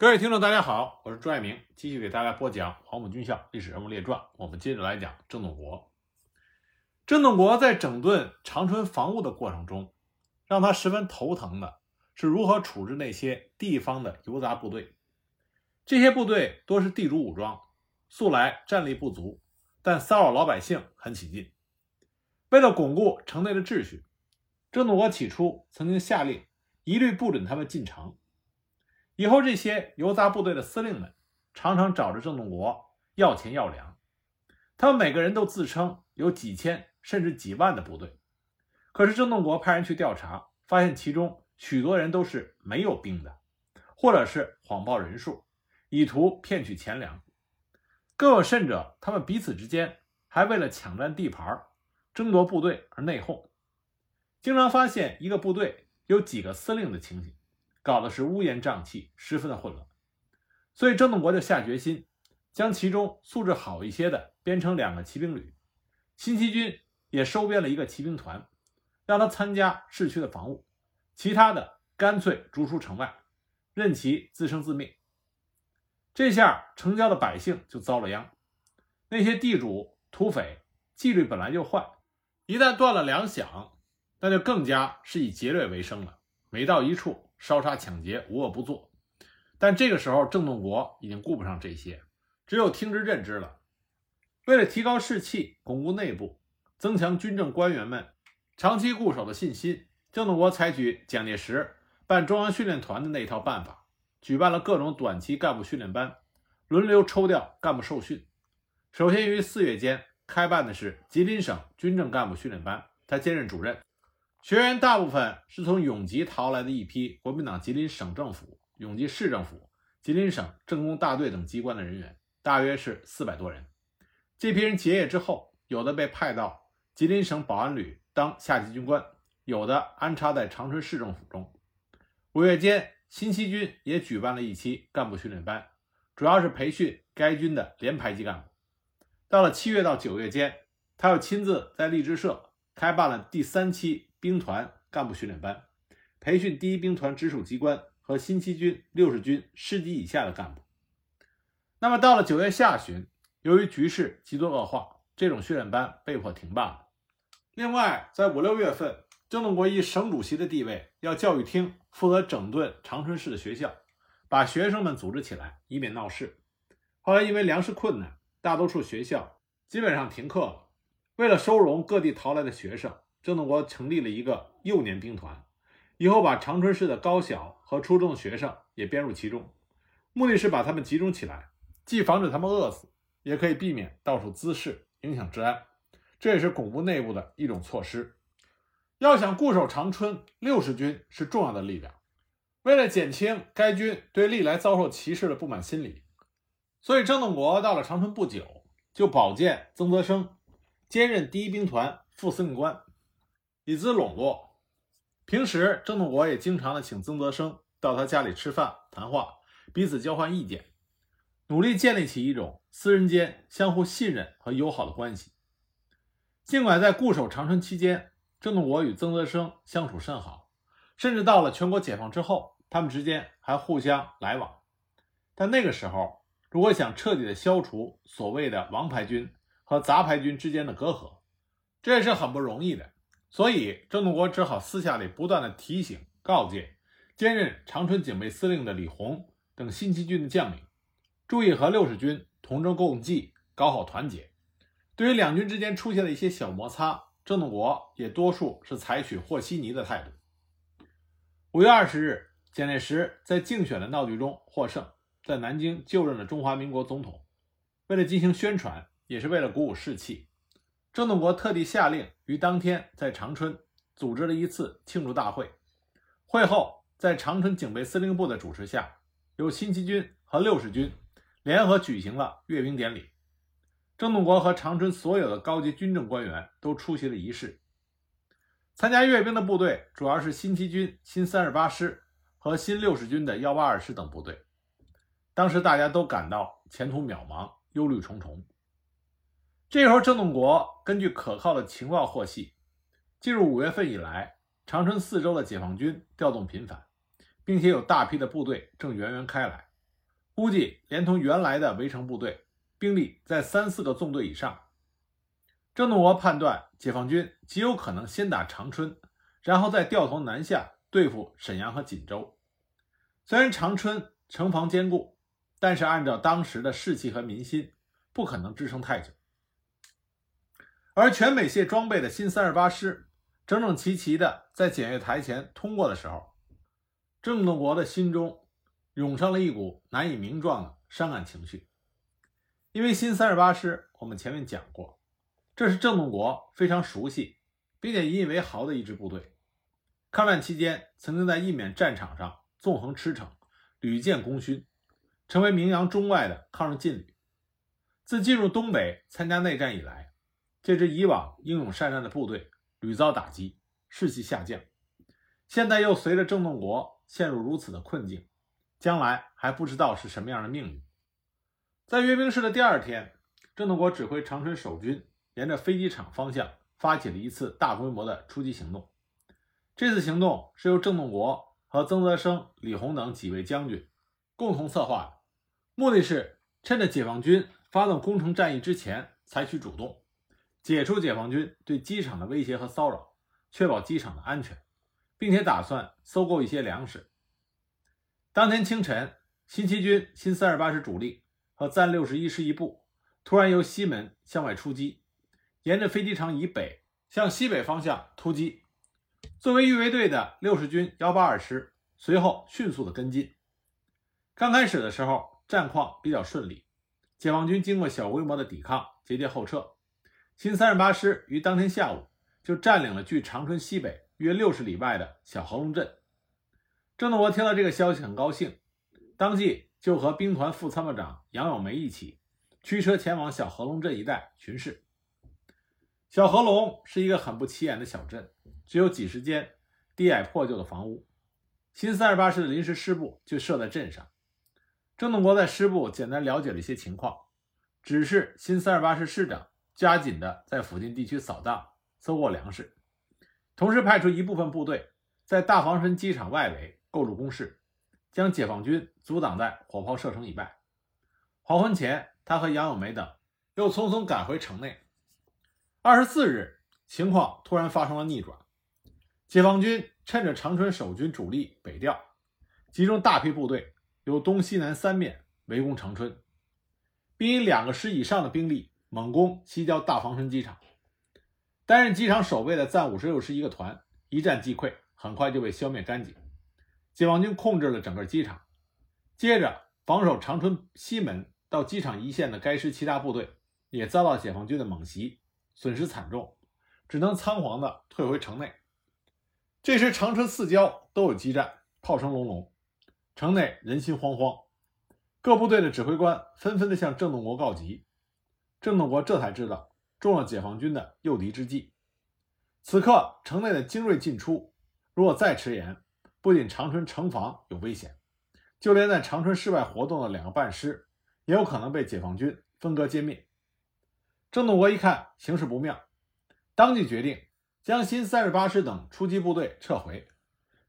各位听众，大家好，我是朱爱明，继续给大家播讲《黄埔军校历史人物列传》。我们接着来讲郑洞国。郑洞国在整顿长春防务的过程中，让他十分头疼的是如何处置那些地方的游杂部队。这些部队多是地主武装，素来战力不足，但骚扰老百姓很起劲。为了巩固城内的秩序，郑洞国起初曾经下令一律不准他们进城。以后，这些游杂部队的司令们常常找着郑洞国要钱要粮。他们每个人都自称有几千甚至几万的部队，可是郑洞国派人去调查，发现其中许多人都是没有兵的，或者是谎报人数，以图骗取钱粮。更有甚者，他们彼此之间还为了抢占地盘、争夺部队而内讧，经常发现一个部队有几个司令的情形。搞的是乌烟瘴气，十分的混乱，所以郑洞国就下决心，将其中素质好一些的编成两个骑兵旅，新七军也收编了一个骑兵团，让他参加市区的防务，其他的干脆逐出城外，任其自生自灭。这下城郊的百姓就遭了殃，那些地主土匪纪律本来就坏，一旦断了粮饷，那就更加是以劫掠为生了，每到一处。烧杀抢劫无恶不作，但这个时候郑洞国已经顾不上这些，只有听之任之了。为了提高士气、巩固内部、增强军政官员们长期固守的信心，郑洞国采取蒋介石办中央训练团的那一套办法，举办了各种短期干部训练班，轮流抽调干部受训。首先于四月间开办的是吉林省军政干部训练班，他兼任主任。学员大部分是从永吉逃来的一批国民党吉林省政府、永吉市政府、吉林省政工大队等机关的人员，大约是四百多人。这批人结业之后，有的被派到吉林省保安旅当下级军官，有的安插在长春市政府中。五月间，新七军也举办了一期干部训练班，主要是培训该军的连排级干部。到了七月到九月间，他又亲自在励志社开办了第三期。兵团干部训练班，培训第一兵团直属机关和新七军六十军师级以下的干部。那么到了九月下旬，由于局势极度恶化，这种训练班被迫停办了。另外，在五六月份，郑洞国以省主席的地位，要教育厅负责整顿长春市的学校，把学生们组织起来，以免闹事。后来因为粮食困难，大多数学校基本上停课了。为了收容各地逃来的学生。郑洞国成立了一个幼年兵团，以后把长春市的高小和初中的学生也编入其中，目的是把他们集中起来，既防止他们饿死，也可以避免到处滋事，影响治安。这也是巩固内部的一种措施。要想固守长春，六十军是重要的力量。为了减轻该军对历来遭受歧视的不满心理，所以郑洞国到了长春不久，就保荐曾泽生兼任第一兵团副司令官。以资笼络。平时，郑洞国也经常的请曾泽生到他家里吃饭谈话，彼此交换意见，努力建立起一种私人间相互信任和友好的关系。尽管在固守长春期间，郑洞国与曾泽生相处甚好，甚至到了全国解放之后，他们之间还互相来往。但那个时候，如果想彻底的消除所谓的王牌军和杂牌军之间的隔阂，这也是很不容易的。所以，郑洞国只好私下里不断的提醒、告诫兼任长春警备司令的李洪等新七军的将领，注意和六十军同舟共济，搞好团结。对于两军之间出现的一些小摩擦，郑洞国也多数是采取和稀泥的态度。五月二十日，蒋介石在竞选的闹剧中获胜，在南京就任了中华民国总统。为了进行宣传，也是为了鼓舞士气。郑洞国特地下令于当天在长春组织了一次庆祝大会。会后，在长春警备司令部的主持下，由新七军和六十军联合举行了阅兵典礼。郑洞国和长春所有的高级军政官员都出席了仪式。参加阅兵的部队主要是新七军新三十八师和新六十军的幺八二师等部队。当时大家都感到前途渺茫，忧虑重重。这时候，郑洞国根据可靠的情报获悉，进入五月份以来，长春四周的解放军调动频繁，并且有大批的部队正源源开来。估计连同原来的围城部队，兵力在三四个纵队以上。郑洞国判断，解放军极有可能先打长春，然后再掉头南下对付沈阳和锦州。虽然长春城防坚固，但是按照当时的士气和民心，不可能支撑太久。而全美械装备的新三十八师整整齐齐的在检阅台前通过的时候，郑洞国的心中涌上了一股难以名状的伤感情绪。因为新三十八师，我们前面讲过。这是郑洞国非常熟悉，并且引以为豪的一支部队。抗战期间，曾经在印缅战场上纵横驰骋，屡建功勋，成为名扬中外的抗日劲旅。自进入东北参加内战以来，这支以往英勇善战的部队屡遭打击，士气下降。现在又随着郑洞国陷入如此的困境，将来还不知道是什么样的命运。在阅兵式的第二天，郑洞国指挥长春守军。沿着飞机场方向发起了一次大规模的出击行动。这次行动是由郑洞国和曾泽生、李洪等几位将军共同策划的，目的是趁着解放军发动攻城战役之前采取主动，解除解放军对机场的威胁和骚扰，确保机场的安全，并且打算搜购一些粮食。当天清晨，新七军新三十八师主力和暂六十一师一部突然由西门向外出击。沿着飞机场以北向西北方向突击，作为预备队的六十军幺八二师随后迅速的跟进。刚开始的时候，战况比较顺利，解放军经过小规模的抵抗，节节后撤。新三十八师于当天下午就占领了距长春西北约六十里外的小河龙镇。郑洞国听到这个消息很高兴，当即就和兵团副参谋长杨永梅一起驱车前往小河龙镇一带巡视。小河龙是一个很不起眼的小镇，只有几十间低矮破旧的房屋。新三十八师的临时师部就设在镇上。郑洞国在师部简单了解了一些情况，指示新三十八师师长加紧的在附近地区扫荡、搜获粮食，同时派出一部分部队在大房山机场外围构筑工事，将解放军阻挡在火炮射程以外。黄昏前，他和杨永梅等又匆匆赶回城内。二十四日，情况突然发生了逆转。解放军趁着长春守军主力北调，集中大批部队由东西南三面围攻长春，并以两个师以上的兵力猛攻西郊大房身机场。担任机场守备的暂五十六师一个团一战即溃，很快就被消灭干净。解放军控制了整个机场。接着，防守长春西门到机场一线的该师其他部队也遭到解放军的猛袭。损失惨重，只能仓皇地退回城内。这时，长春四郊都有激战，炮声隆隆，城内人心惶惶。各部队的指挥官纷纷地向郑洞国告急。郑洞国这才知道中了解放军的诱敌之计。此刻，城内的精锐进出，如果再迟延，不仅长春城防有危险，就连在长春市外活动的两个半师，也有可能被解放军分割歼灭。郑洞国一看形势不妙，当即决定将新三十八师等出击部队撤回，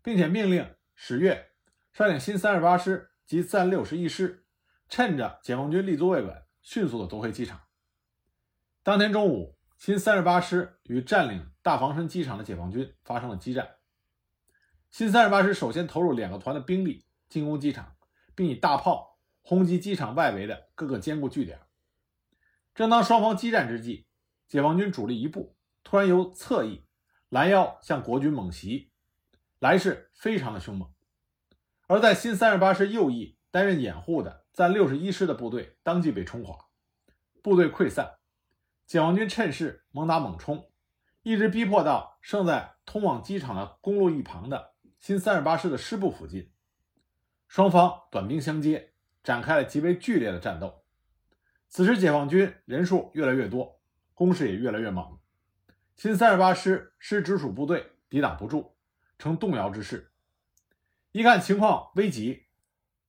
并且命令史越率领新三十八师及暂六十一师，趁着解放军立足未稳，迅速的夺回机场。当天中午，新三十八师与占领大房山机场的解放军发生了激战。新三十八师首先投入两个团的兵力进攻机场，并以大炮轰击机场外围的各个坚固据点。正当双方激战之际，解放军主力一部突然由侧翼拦腰向国军猛袭，来势非常的凶猛。而在新三十八师右翼担任掩护的暂六十一师的部队当即被冲垮，部队溃散。解放军趁势猛打猛冲，一直逼迫到剩在通往机场的公路一旁的新三十八师的师部附近。双方短兵相接，展开了极为剧烈的战斗。此时，解放军人数越来越多，攻势也越来越猛。新三十八师师直属部队抵挡不住，呈动摇之势。一看情况危急，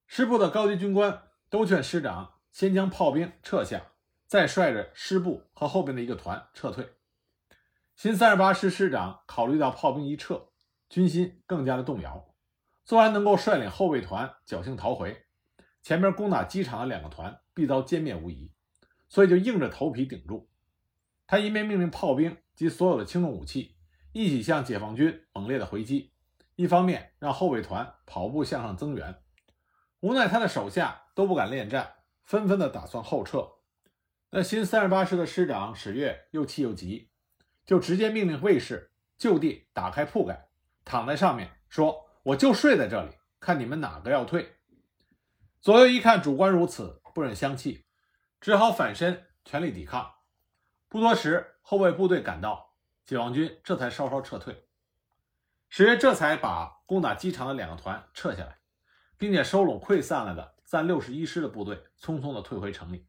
师部的高级军官都劝师长先将炮兵撤下，再率着师部和后边的一个团撤退。新三十八师师长考虑到炮兵一撤，军心更加的动摇，纵然能够率领后备团侥幸逃回，前面攻打机场的两个团必遭歼灭无疑，所以就硬着头皮顶住。他一面命令炮兵及所有的轻重武器一起向解放军猛烈的回击，一方面让后备团跑步向上增援。无奈他的手下都不敢恋战，纷纷的打算后撤。那新三十八师的师长史岳又气又急，就直接命令卫士就地打开铺盖，躺在上面说：“我就睡在这里，看你们哪个要退。”左右一看主官如此，不忍相弃，只好反身全力抵抗。不多时，后卫部队赶到，解放军这才稍稍撤退。史岳这才把攻打机场的两个团撤下来，并且收拢溃散了的暂六十一师的部队，匆匆地退回城里。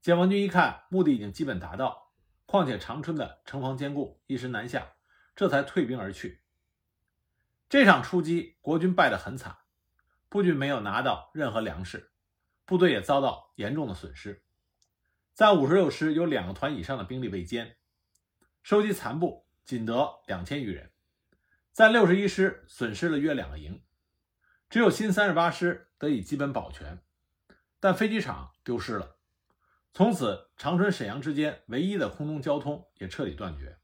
解放军一看目的已经基本达到，况且长春的城防坚固，一时难下，这才退兵而去。这场出击，国军败得很惨。不仅没有拿到任何粮食，部队也遭到严重的损失。在五十六师有两个团以上的兵力被歼，收集残部仅得两千余人。在六十一师损失了约两个营，只有新三十八师得以基本保全，但飞机场丢失了。从此，长春、沈阳之间唯一的空中交通也彻底断绝，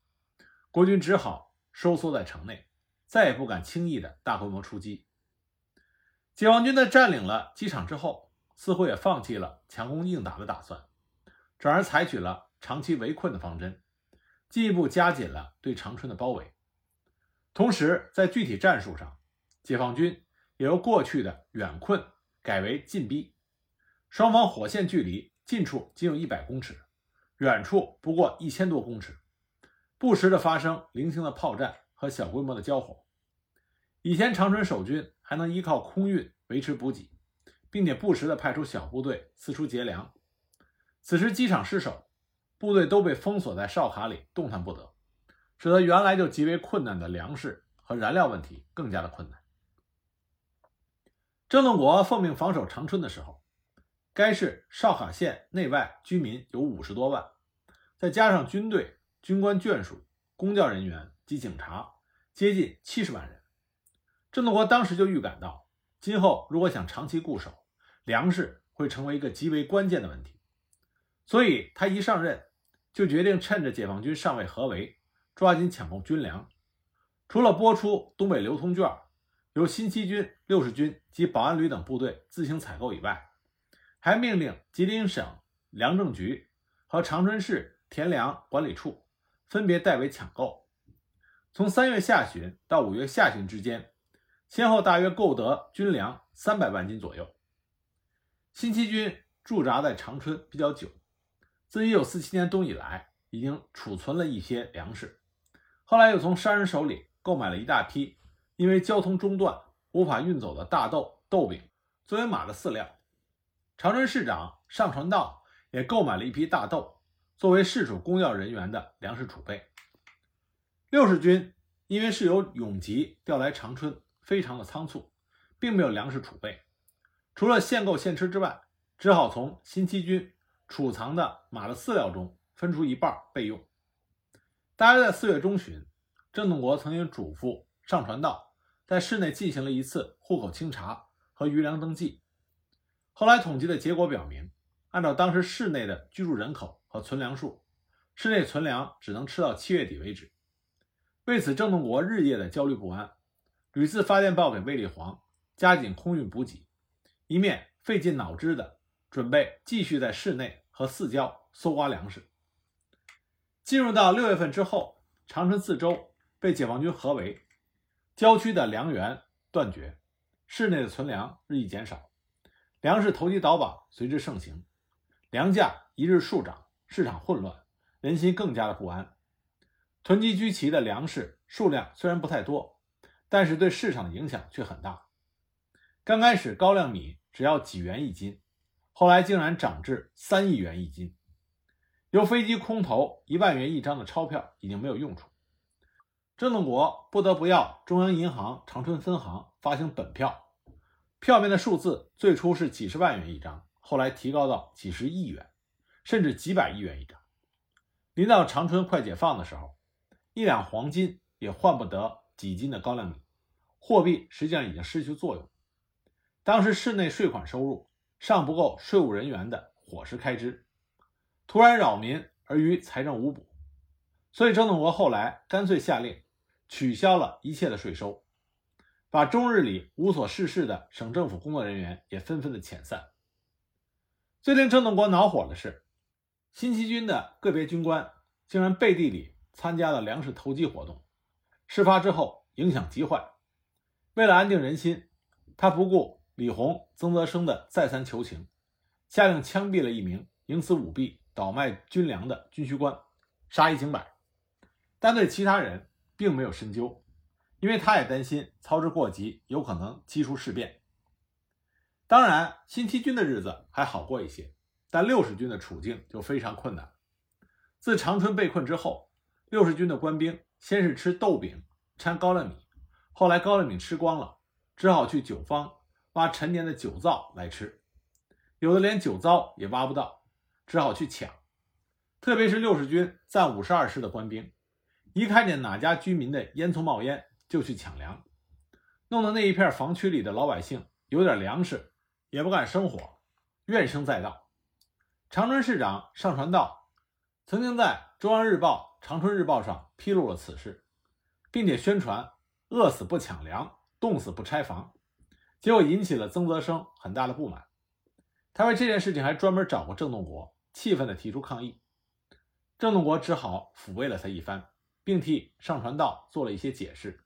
国军只好收缩在城内，再也不敢轻易的大规模出击。解放军在占领了机场之后，似乎也放弃了强攻硬打的打算，转而采取了长期围困的方针，进一步加紧了对长春的包围。同时，在具体战术上，解放军也由过去的远困改为近逼，双方火线距离近处仅有一百公尺，远处不过一千多公尺，不时的发生零星的炮战和小规模的交火。以前长春守军。还能依靠空运维持补给，并且不时地派出小部队四处劫粮。此时机场失守，部队都被封锁在哨卡里，动弹不得，使得原来就极为困难的粮食和燃料问题更加的困难。郑洞国奉命防守长春的时候，该市哨卡县内外居民有五十多万，再加上军队、军官眷属、公教人员及警察，接近七十万人。郑洞国当时就预感到，今后如果想长期固守，粮食会成为一个极为关键的问题。所以他一上任，就决定趁着解放军尚未合围，抓紧抢购军粮。除了拨出东北流通券，由新七军、六十军及保安旅等部队自行采购以外，还命令吉林省粮政局和长春市田粮管理处分别代为抢购。从三月下旬到五月下旬之间。先后大约购得军粮三百万斤左右。新七军驻扎在长春比较久，自一九四七年冬以来，已经储存了一些粮食。后来又从商人手里购买了一大批因为交通中断无法运走的大豆、豆饼，作为马的饲料。长春市长上传道也购买了一批大豆，作为市属公教人员的粮食储备。六十军因为是由永吉调来长春。非常的仓促，并没有粮食储备，除了现购现吃之外，只好从新七军储藏的马的饲料中分出一半备用。大约在四月中旬，郑洞国曾经嘱咐上传道在市内进行了一次户口清查和余粮登记。后来统计的结果表明，按照当时市内的居住人口和存粮数，市内存粮只能吃到七月底为止。为此，郑洞国日夜的焦虑不安。屡次发电报给卫立煌，加紧空运补给，一面费尽脑汁的准备继续在市内和四郊搜刮粮食。进入到六月份之后，长春四周被解放军合围，郊区的粮源断绝，市内的存粮日益减少，粮食投机倒把随之盛行，粮价一日数涨，市场混乱，人心更加的不安。囤积居奇的粮食数量虽然不太多。但是对市场的影响却很大。刚开始高粱米只要几元一斤，后来竟然涨至三亿元一斤。由飞机空投一万元一张的钞票已经没有用处，郑洞国不得不要中央银行长春分行发行本票，票面的数字最初是几十万元一张，后来提高到几十亿元，甚至几百亿元一张。临到长春快解放的时候，一两黄金也换不得。几斤的高粱米，货币实际上已经失去作用。当时市内税款收入尚不够税务人员的伙食开支，突然扰民而于财政无补，所以郑洞国后来干脆下令取消了一切的税收，把终日里无所事事的省政府工作人员也纷纷的遣散。最令郑洞国恼火的是，新七军的个别军官竟然背地里参加了粮食投机活动，事发之后影响极坏。为了安定人心，他不顾李鸿、曾泽生的再三求情，下令枪毙了一名营私舞弊、倒卖军粮的军需官，杀一儆百。但对其他人并没有深究，因为他也担心操之过急，有可能激出事变。当然，新七军的日子还好过一些，但六十军的处境就非常困难。自长春被困之后，六十军的官兵先是吃豆饼掺高粱米，后来高粱米吃光了，只好去酒坊挖陈年的酒糟来吃。有的连酒糟也挖不到，只好去抢。特别是六十军暂五十二师的官兵，一看见哪家居民的烟囱冒烟，就去抢粮，弄得那一片房区里的老百姓有点粮食。也不敢生火，怨声载道。长春市长上传道曾经在《中央日报》《长春日报》上披露了此事，并且宣传“饿死不抢粮，冻死不拆房”，结果引起了曾泽生很大的不满。他为这件事情还专门找过郑洞国，气愤地提出抗议。郑洞国只好抚慰了他一番，并替上传道做了一些解释，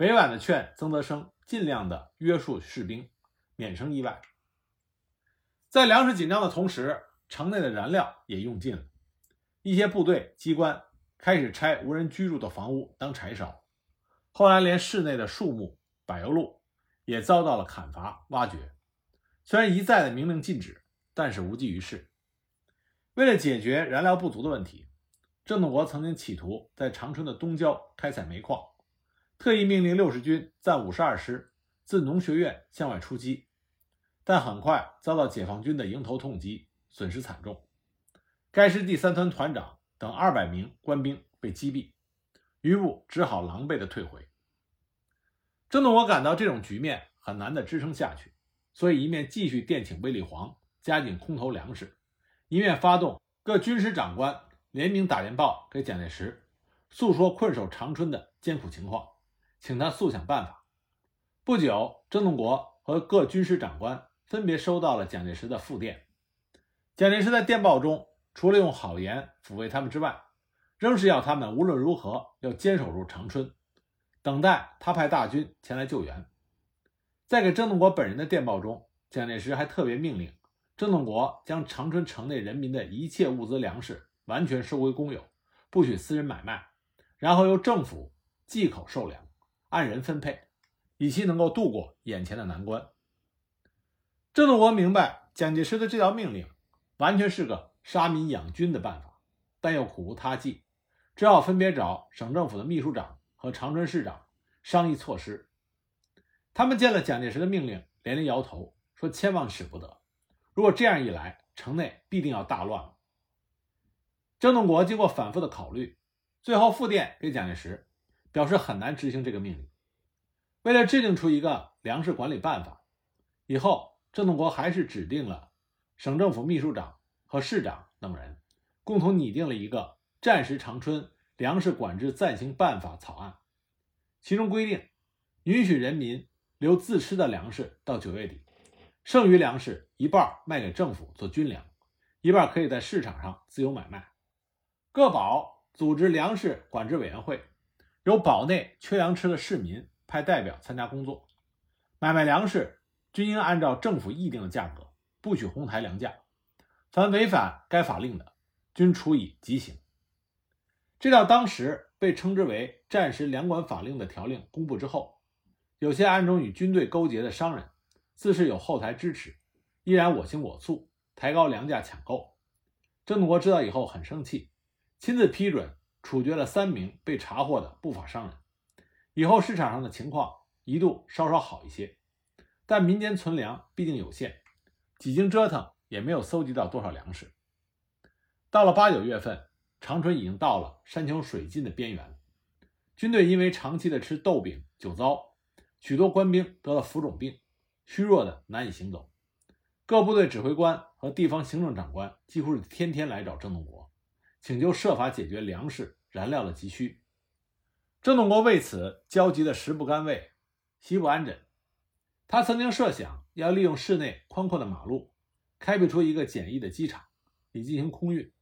委婉地劝曾泽生尽量的约束士兵。免生意外。在粮食紧张的同时，城内的燃料也用尽了，一些部队机关开始拆无人居住的房屋当柴烧。后来，连室内的树木、柏油路也遭到了砍伐、挖掘。虽然一再的明令禁止，但是无济于事。为了解决燃料不足的问题，郑洞国曾经企图在长春的东郊开采煤矿，特意命令六十军暂五十二师自农学院向外出击。但很快遭到解放军的迎头痛击，损失惨重。该师第三团团长等二百名官兵被击毙，余部只好狼狈地退回。郑洞国感到这种局面很难的支撑下去，所以一面继续电请卫立煌加紧空投粮食，一面发动各军师长官联名打电报给蒋介石，诉说困守长春的艰苦情况，请他速想办法。不久，郑洞国和各军师长官。分别收到了蒋介石的复电。蒋介石在电报中除了用好言抚慰他们之外，仍是要他们无论如何要坚守住长春，等待他派大军前来救援。在给郑洞国本人的电报中，蒋介石还特别命令郑洞国将长春城内人民的一切物资粮食完全收归公有，不许私人买卖，然后由政府忌口售粮，按人分配，以期能够度过眼前的难关。郑洞国明白蒋介石的这条命令完全是个杀民养军的办法，但又苦无他计，只好分别找省政府的秘书长和长春市长商议措施。他们见了蒋介石的命令，连连摇头，说千万使不得。如果这样一来，城内必定要大乱了。郑洞国经过反复的考虑，最后复电给蒋介石，表示很难执行这个命令。为了制定出一个粮食管理办法，以后。郑洞国还是指定了省政府秘书长和市长等人，共同拟定了一个战时长春粮食管制暂行办法草案，其中规定，允许人民留自吃的粮食到九月底，剩余粮食一半卖给政府做军粮，一半可以在市场上自由买卖。各保组织粮食管制委员会，由保内缺粮吃的市民派代表参加工作，买卖粮食。均应按照政府议定的价格，不许哄抬粮价。凡违反该法令的，均处以极刑。这条当时被称之为“战时粮管法令”的条令公布之后，有些暗中与军队勾结的商人，自是有后台支持，依然我行我素，抬高粮价抢购。郑洞国知道以后很生气，亲自批准处决了三名被查获的不法商人。以后市场上的情况一度稍稍好一些。但民间存粮毕竟有限，几经折腾也没有搜集到多少粮食。到了八九月份，长春已经到了山穷水尽的边缘。军队因为长期的吃豆饼、酒糟，许多官兵得了浮肿病，虚弱的难以行走。各部队指挥官和地方行政长官几乎是天天来找郑洞国，请求设法解决粮食、燃料的急需。郑洞国为此焦急得食不甘味，席不安枕。他曾经设想要利用市内宽阔的马路，开辟出一个简易的机场，以进行空运。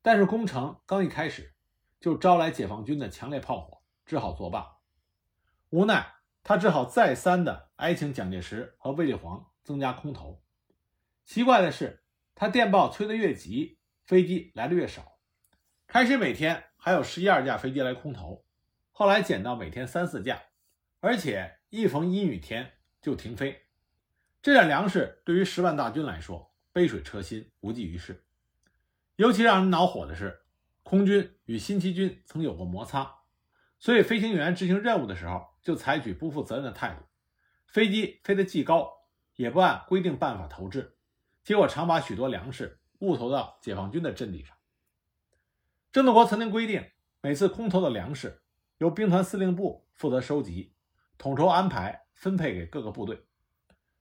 但是工程刚一开始，就招来解放军的强烈炮火，只好作罢。无奈，他只好再三的哀请蒋介石和卫立煌增加空投。奇怪的是，他电报催得越急，飞机来的越少。开始每天还有十一二架飞机来空投，后来减到每天三四架，而且一逢阴雨天就停飞。这点粮食对于十万大军来说，杯水车薪，无济于事。尤其让人恼火的是，空军与新七军曾有过摩擦，所以飞行员执行任务的时候就采取不负责任的态度，飞机飞得既高，也不按规定办法投掷。结果常把许多粮食误投到解放军的阵地上。郑洞国曾经规定，每次空投的粮食由兵团司令部负责收集、统筹安排、分配给各个部队。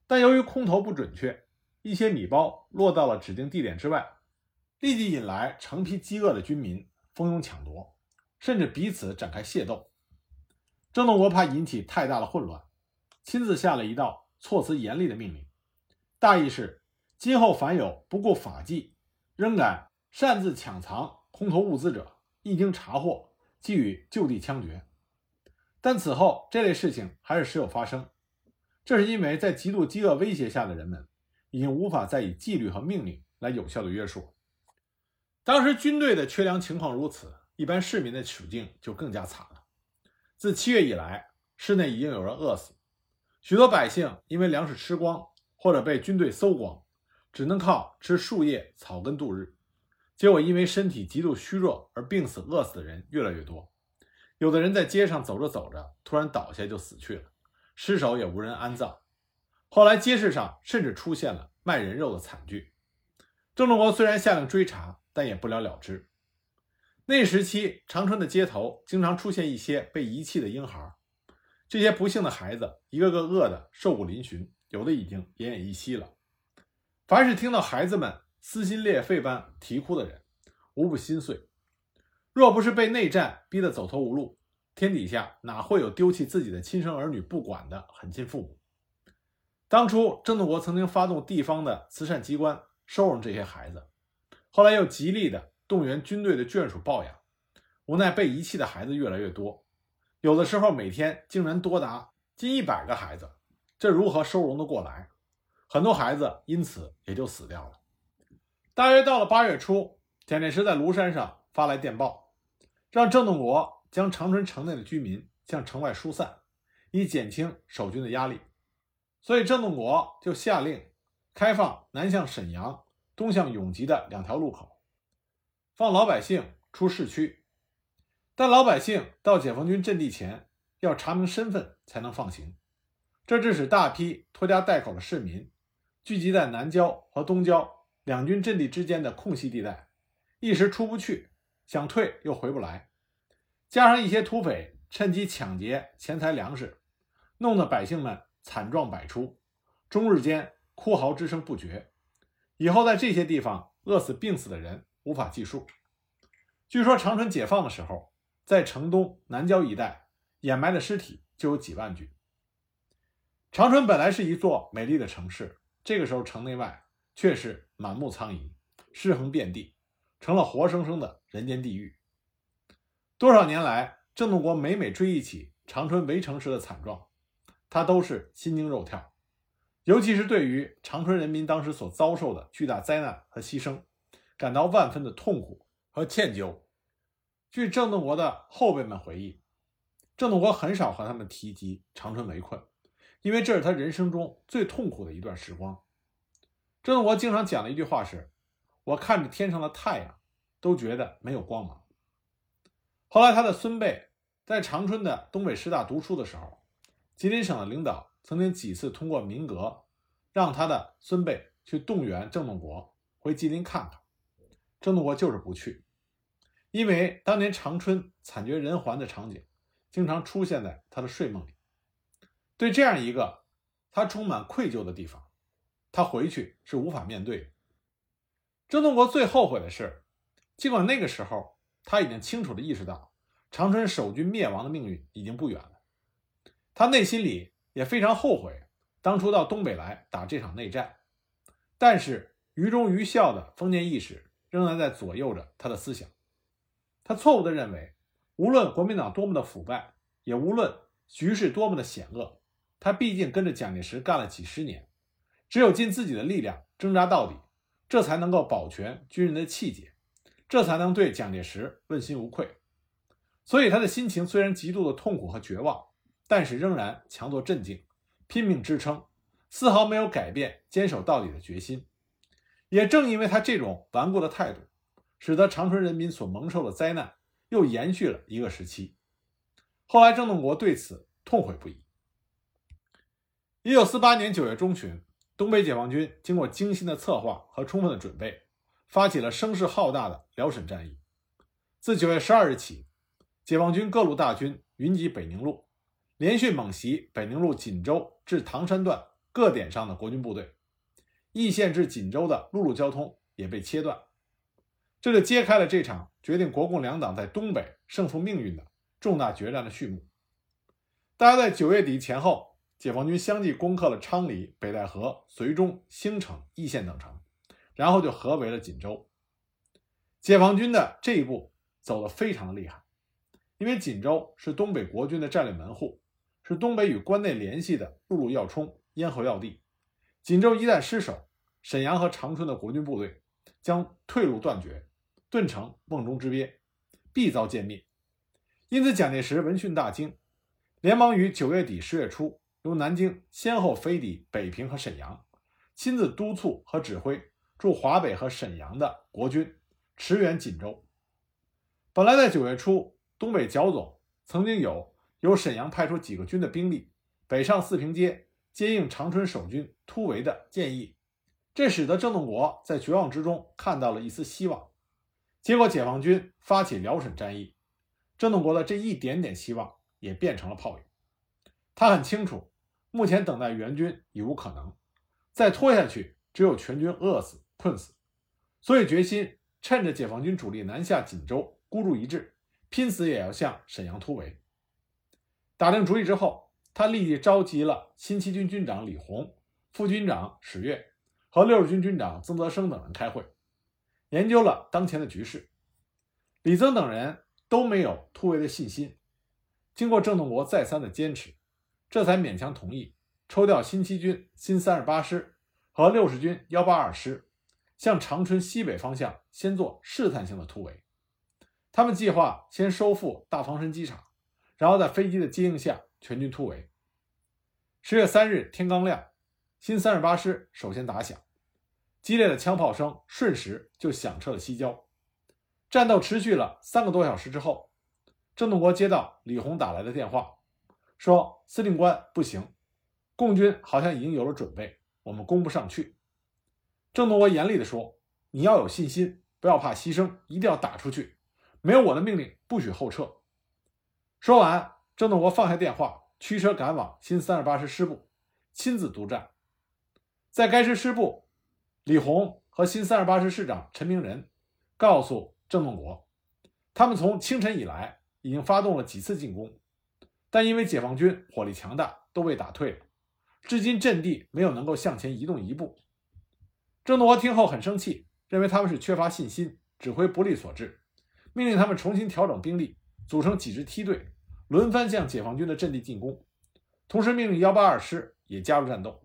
但由于空投不准确，一些米包落到了指定地点之外，立即引来成批饥饿的军民蜂拥抢夺，甚至彼此展开械斗。郑洞国怕引起太大的混乱，亲自下了一道措辞严厉的命令，大意是。今后凡有不顾法纪，仍敢擅自抢藏空投物资者，一经查获，即予就地枪决。但此后这类事情还是时有发生，这是因为在极度饥饿威胁下的人们，已经无法再以纪律和命令来有效的约束。当时军队的缺粮情况如此，一般市民的处境就更加惨了。自七月以来，市内已经有人饿死，许多百姓因为粮食吃光，或者被军队搜光。只能靠吃树叶、草根度日，结果因为身体极度虚弱而病死、饿死的人越来越多。有的人在街上走着走着，突然倒下就死去了，尸首也无人安葬。后来街市上甚至出现了卖人肉的惨剧。郑洞国虽然下令追查，但也不了了之。那时期，长春的街头经常出现一些被遗弃的婴孩，这些不幸的孩子一个个饿得瘦骨嶙峋，有的已经奄奄一息了。凡是听到孩子们撕心裂肺般啼哭的人，无不心碎。若不是被内战逼得走投无路，天底下哪会有丢弃自己的亲生儿女不管的狠心父母？当初郑洞国曾经发动地方的慈善机关收容这些孩子，后来又极力的动员军队的眷属抱养，无奈被遗弃的孩子越来越多，有的时候每天竟然多达近一百个孩子，这如何收容得过来？很多孩子因此也就死掉了。大约到了八月初，蒋介石在庐山上发来电报，让郑洞国将长春城内的居民向城外疏散，以减轻守军的压力。所以郑洞国就下令开放南向沈阳、东向永吉的两条路口，放老百姓出市区。但老百姓到解放军阵地前要查明身份才能放行，这致使大批拖家带口的市民。聚集在南郊和东郊两军阵地之间的空隙地带，一时出不去，想退又回不来。加上一些土匪趁机抢劫钱财粮食，弄得百姓们惨状百出，终日间哭嚎之声不绝。以后在这些地方饿死、病死的人无法计数。据说长春解放的时候，在城东南郊一带掩埋的尸体就有几万具。长春本来是一座美丽的城市。这个时候，城内外却是满目苍夷，尸横遍地，成了活生生的人间地狱。多少年来，郑洞国每每追忆起长春围城时的惨状，他都是心惊肉跳。尤其是对于长春人民当时所遭受的巨大灾难和牺牲，感到万分的痛苦和歉疚。据郑洞国的后辈们回忆，郑洞国很少和他们提及长春围困。因为这是他人生中最痛苦的一段时光。郑洞国经常讲的一句话是：“我看着天上的太阳，都觉得没有光芒。”后来，他的孙辈在长春的东北师大读书的时候，吉林省的领导曾经几次通过民革，让他的孙辈去动员郑洞国回吉林看看。郑洞国就是不去，因为当年长春惨绝人寰的场景，经常出现在他的睡梦里。对这样一个他充满愧疚的地方，他回去是无法面对的。郑洞国最后悔的是，尽管那个时候他已经清楚地意识到长春守军灭亡的命运已经不远了，他内心里也非常后悔当初到东北来打这场内战，但是愚忠愚孝的封建意识仍然在左右着他的思想。他错误地认为，无论国民党多么的腐败，也无论局势多么的险恶，他毕竟跟着蒋介石干了几十年。只有尽自己的力量挣扎到底，这才能够保全军人的气节，这才能对蒋介石问心无愧。所以他的心情虽然极度的痛苦和绝望，但是仍然强作镇静，拼命支撑，丝毫没有改变坚守到底的决心。也正因为他这种顽固的态度，使得长春人民所蒙受的灾难又延续了一个时期。后来郑洞国对此痛悔不已。一九四八年九月中旬。东北解放军经过精心的策划和充分的准备，发起了声势浩大的辽沈战役。自九月十二日起，解放军各路大军云集北宁路，连续猛袭北宁路锦州至唐山段各点上的国军部队，义县至锦州的陆路交通也被切断。这就揭开了这场决定国共两党在东北胜负命运的重大决战的序幕。大家在九月底前后。解放军相继攻克了昌黎、北戴河、绥中、兴城、易县等城，然后就合围了锦州。解放军的这一步走得非常的厉害，因为锦州是东北国军的战略门户，是东北与关内联系的陆路要冲、咽喉要地。锦州一旦失守，沈阳和长春的国军部队将退路断绝，顿成瓮中之鳖，必遭歼灭。因此，蒋介石闻讯大惊，连忙于九月底、十月初。由南京先后飞抵北平和沈阳，亲自督促和指挥驻华北和沈阳的国军驰援锦州。本来在九月初，东北剿总曾经有由沈阳派出几个军的兵力北上四平街接应长春守军突围的建议，这使得郑洞国在绝望之中看到了一丝希望。结果解放军发起辽沈战役，郑洞国的这一点点希望也变成了泡影。他很清楚。目前等待援军已无可能，再拖下去只有全军饿死、困死，所以决心趁着解放军主力南下锦州，孤注一掷，拼死也要向沈阳突围。打定主意之后，他立即召集了新七军军长李鸿、副军长史岳和六十军军长曾泽生等人开会，研究了当前的局势。李曾等人都没有突围的信心，经过郑洞国再三的坚持。这才勉强同意抽调新七军新三十八师和六十军幺八二师，向长春西北方向先做试探性的突围。他们计划先收复大房山机场，然后在飞机的接应下全军突围。十月三日天刚亮，新三十八师首先打响，激烈的枪炮声瞬时就响彻了西郊。战斗持续了三个多小时之后，郑洞国接到李鸿打来的电话。说司令官不行，共军好像已经有了准备，我们攻不上去。郑洞国严厉地说：“你要有信心，不要怕牺牲，一定要打出去。没有我的命令，不许后撤。”说完，郑洞国放下电话，驱车赶往新三十八师师部，亲自督战。在该师师部，李鸿和新三十八师师长陈明仁告诉郑洞国，他们从清晨以来已经发动了几次进攻。但因为解放军火力强大，都被打退了，至今阵地没有能够向前移动一步。郑洞国听后很生气，认为他们是缺乏信心，指挥不力所致，命令他们重新调整兵力，组成几支梯队，轮番向解放军的阵地进攻。同时命令幺八二师也加入战斗。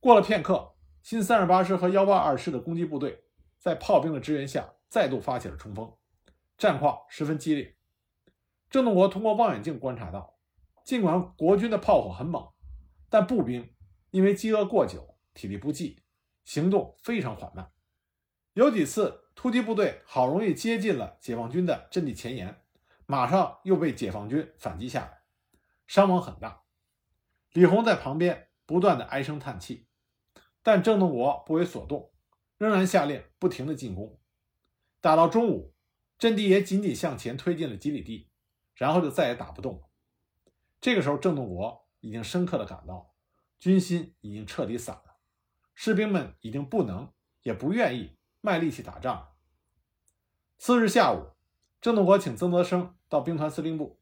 过了片刻，新三十八师和幺八二师的攻击部队在炮兵的支援下，再度发起了冲锋，战况十分激烈。郑洞国通过望远镜观察到，尽管国军的炮火很猛，但步兵因为饥饿过久，体力不济，行动非常缓慢。有几次突击部队好容易接近了解放军的阵地前沿，马上又被解放军反击下来，伤亡很大。李红在旁边不断的唉声叹气，但郑洞国不为所动，仍然下令不停的进攻。打到中午，阵地也仅仅向前推进了几里地。然后就再也打不动了。这个时候，郑洞国已经深刻的感到军心已经彻底散了，士兵们已经不能也不愿意卖力气打仗。次日下午，郑洞国请曾泽生到兵团司令部，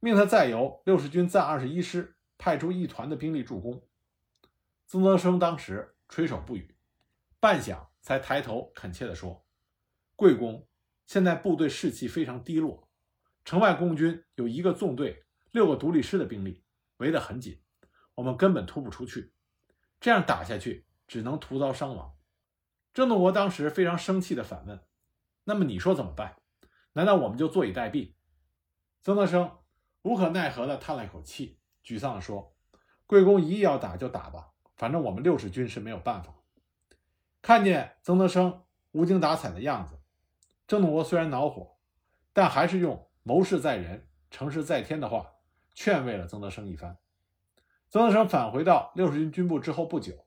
命他再由六十军暂二十一师派出一团的兵力助攻。曾泽生当时垂手不语，半晌才抬头恳切地说：“贵公，现在部队士气非常低落，城外共军有一个纵队、六个独立师的兵力，围得很紧，我们根本突不出去。这样打下去，只能徒遭伤亡。”郑洞国当时非常生气地反问。那么你说怎么办？难道我们就坐以待毙？曾德生无可奈何地叹了一口气，沮丧地说：“贵公一意要打就打吧，反正我们六十军是没有办法。”看见曾德生无精打采的样子，郑洞国虽然恼火，但还是用“谋事在人，成事在天”的话劝慰了曾德生一番。曾德生返回到六十军军部之后不久，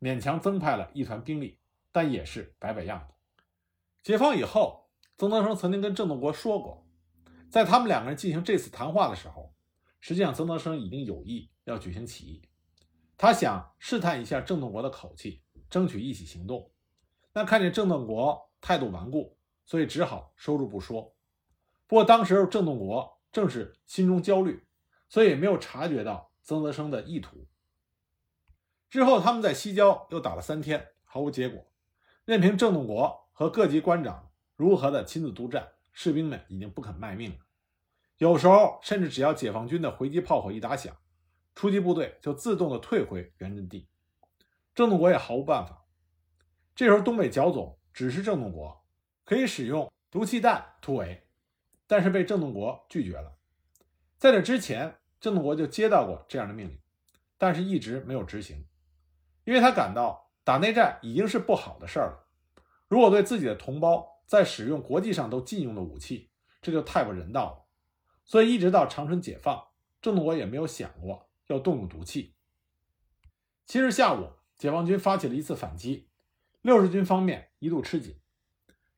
勉强增派了一团兵力，但也是摆摆样子。解放以后，曾德生曾经跟郑洞国说过，在他们两个人进行这次谈话的时候，实际上曾德生已经有意要举行起义，他想试探一下郑洞国的口气，争取一起行动。但看见郑洞国态度顽固，所以只好收住不说。不过当时郑洞国正是心中焦虑，所以没有察觉到曾德生的意图。之后他们在西郊又打了三天，毫无结果，任凭郑洞国。和各级官长如何的亲自督战，士兵们已经不肯卖命了。有时候甚至只要解放军的回击炮火一打响，出击部队就自动的退回原阵地。郑洞国也毫无办法。这时候东北剿总指示郑洞国可以使用毒气弹突围，但是被郑洞国拒绝了。在这之前，郑洞国就接到过这样的命令，但是一直没有执行，因为他感到打内战已经是不好的事儿了。如果对自己的同胞在使用国际上都禁用的武器，这就太不人道了。所以一直到长春解放，郑洞国也没有想过要动用毒气。七日下午，解放军发起了一次反击，六十军方面一度吃紧。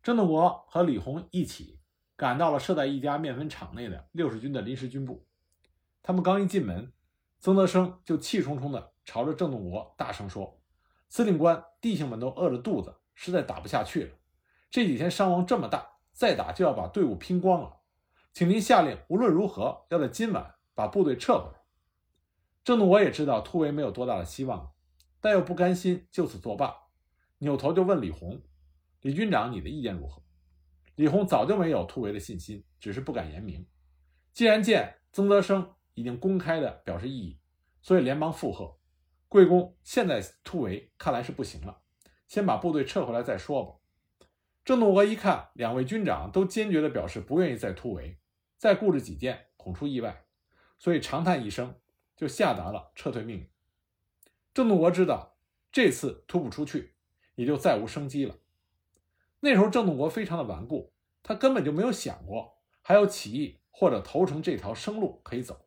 郑洞国和李鸿一起赶到了设在一家面粉厂内的六十军的临时军部。他们刚一进门，曾德生就气冲冲地朝着郑洞国大声说：“司令官，弟兄们都饿着肚子。”实在打不下去了，这几天伤亡这么大，再打就要把队伍拼光了。请您下令，无论如何要在今晚把部队撤回来。郑洞国也知道突围没有多大的希望了，但又不甘心就此作罢，扭头就问李红：“李军长，你的意见如何？”李红早就没有突围的信心，只是不敢言明。既然见曾泽生已经公开的表示异议，所以连忙附和：“贵公现在突围看来是不行了。”先把部队撤回来再说吧。郑洞国一看两位军长都坚决地表示不愿意再突围，再固执己见恐出意外，所以长叹一声，就下达了撤退命令。郑洞国知道这次突不出去，也就再无生机了。那时候郑洞国非常的顽固，他根本就没有想过还有起义或者投诚这条生路可以走。